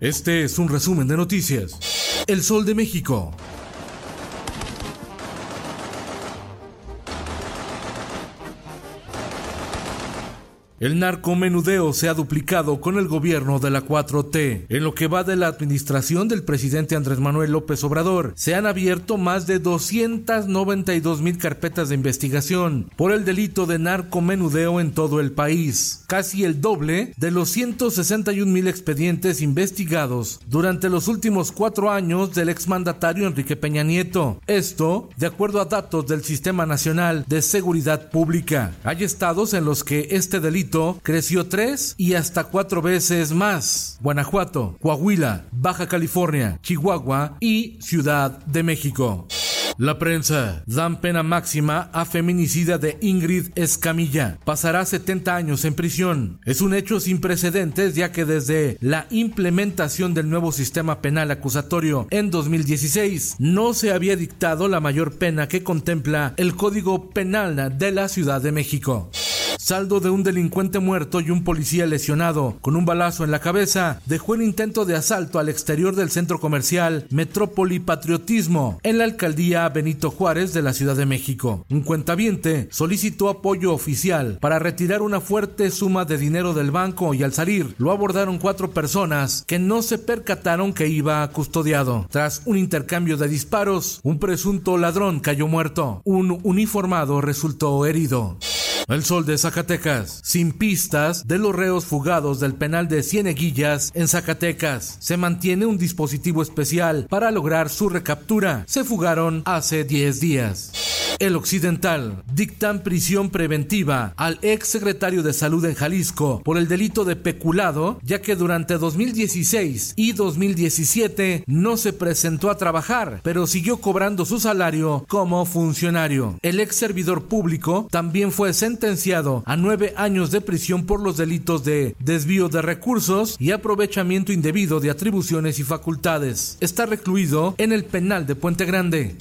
Este es un resumen de noticias. El Sol de México. El narcomenudeo se ha duplicado con el gobierno de la 4T. En lo que va de la administración del presidente Andrés Manuel López Obrador, se han abierto más de 292 mil carpetas de investigación por el delito de narcomenudeo en todo el país, casi el doble de los 161 mil expedientes investigados durante los últimos cuatro años del exmandatario Enrique Peña Nieto. Esto, de acuerdo a datos del Sistema Nacional de Seguridad Pública. Hay estados en los que este delito creció tres y hasta cuatro veces más. Guanajuato, Coahuila, Baja California, Chihuahua y Ciudad de México. La prensa dan pena máxima a feminicida de Ingrid Escamilla. Pasará 70 años en prisión. Es un hecho sin precedentes ya que desde la implementación del nuevo sistema penal acusatorio en 2016 no se había dictado la mayor pena que contempla el Código Penal de la Ciudad de México. Saldo de un delincuente muerto y un policía lesionado con un balazo en la cabeza dejó el intento de asalto al exterior del centro comercial Metrópoli Patriotismo en la alcaldía Benito Juárez de la Ciudad de México. Un cuentaviente solicitó apoyo oficial para retirar una fuerte suma de dinero del banco y al salir lo abordaron cuatro personas que no se percataron que iba custodiado. Tras un intercambio de disparos, un presunto ladrón cayó muerto. Un uniformado resultó herido. El sol de Zacatecas, sin pistas de los reos fugados del penal de Cieneguillas en Zacatecas. Se mantiene un dispositivo especial para lograr su recaptura. Se fugaron hace 10 días. El Occidental dictan prisión preventiva al ex secretario de Salud en Jalisco por el delito de peculado, ya que durante 2016 y 2017 no se presentó a trabajar, pero siguió cobrando su salario como funcionario. El ex servidor público también fue sentenciado a nueve años de prisión por los delitos de desvío de recursos y aprovechamiento indebido de atribuciones y facultades. Está recluido en el penal de Puente Grande.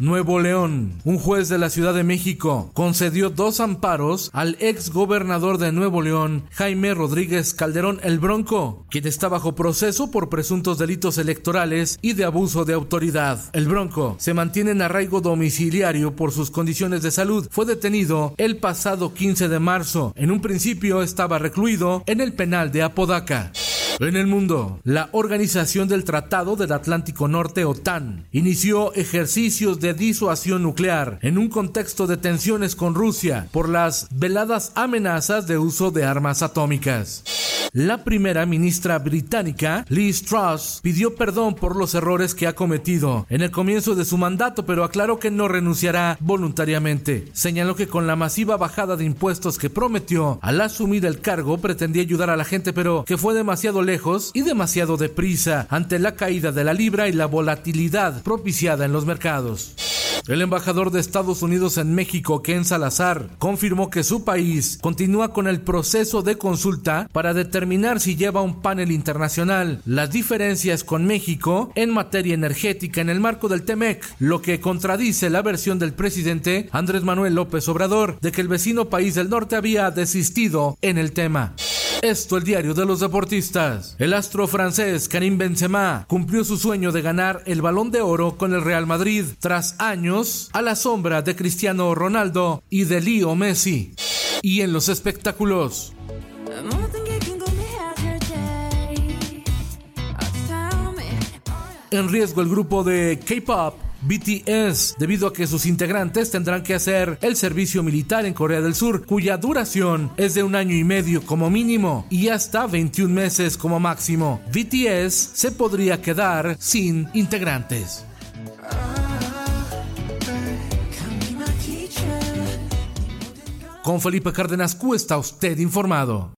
Nuevo León. Un juez de la Ciudad de México concedió dos amparos al ex gobernador de Nuevo León, Jaime Rodríguez Calderón el Bronco, quien está bajo proceso por presuntos delitos electorales y de abuso de autoridad. El Bronco se mantiene en arraigo domiciliario por sus condiciones de salud. Fue detenido el pasado 15 de marzo. En un principio estaba recluido en el penal de Apodaca. En el mundo, la Organización del Tratado del Atlántico Norte, OTAN, inició ejercicios de disuasión nuclear en un contexto de tensiones con Rusia por las veladas amenazas de uso de armas atómicas. La primera ministra británica, Liz Truss, pidió perdón por los errores que ha cometido en el comienzo de su mandato, pero aclaró que no renunciará voluntariamente. Señaló que con la masiva bajada de impuestos que prometió al asumir el cargo pretendía ayudar a la gente, pero que fue demasiado lejos y demasiado deprisa ante la caída de la libra y la volatilidad propiciada en los mercados. El embajador de Estados Unidos en México, Ken Salazar, confirmó que su país continúa con el proceso de consulta para determinar si lleva un panel internacional las diferencias con México en materia energética en el marco del TEMEC, lo que contradice la versión del presidente Andrés Manuel López Obrador de que el vecino país del norte había desistido en el tema. Esto el diario de los deportistas. El astro francés Karim Benzema cumplió su sueño de ganar el Balón de Oro con el Real Madrid tras años a la sombra de Cristiano Ronaldo y de Leo Messi. Y en los espectáculos. En riesgo el grupo de K-pop BTS, debido a que sus integrantes tendrán que hacer el servicio militar en Corea del Sur, cuya duración es de un año y medio como mínimo y hasta 21 meses como máximo. BTS se podría quedar sin integrantes. Con Felipe Cárdenas Q está usted informado.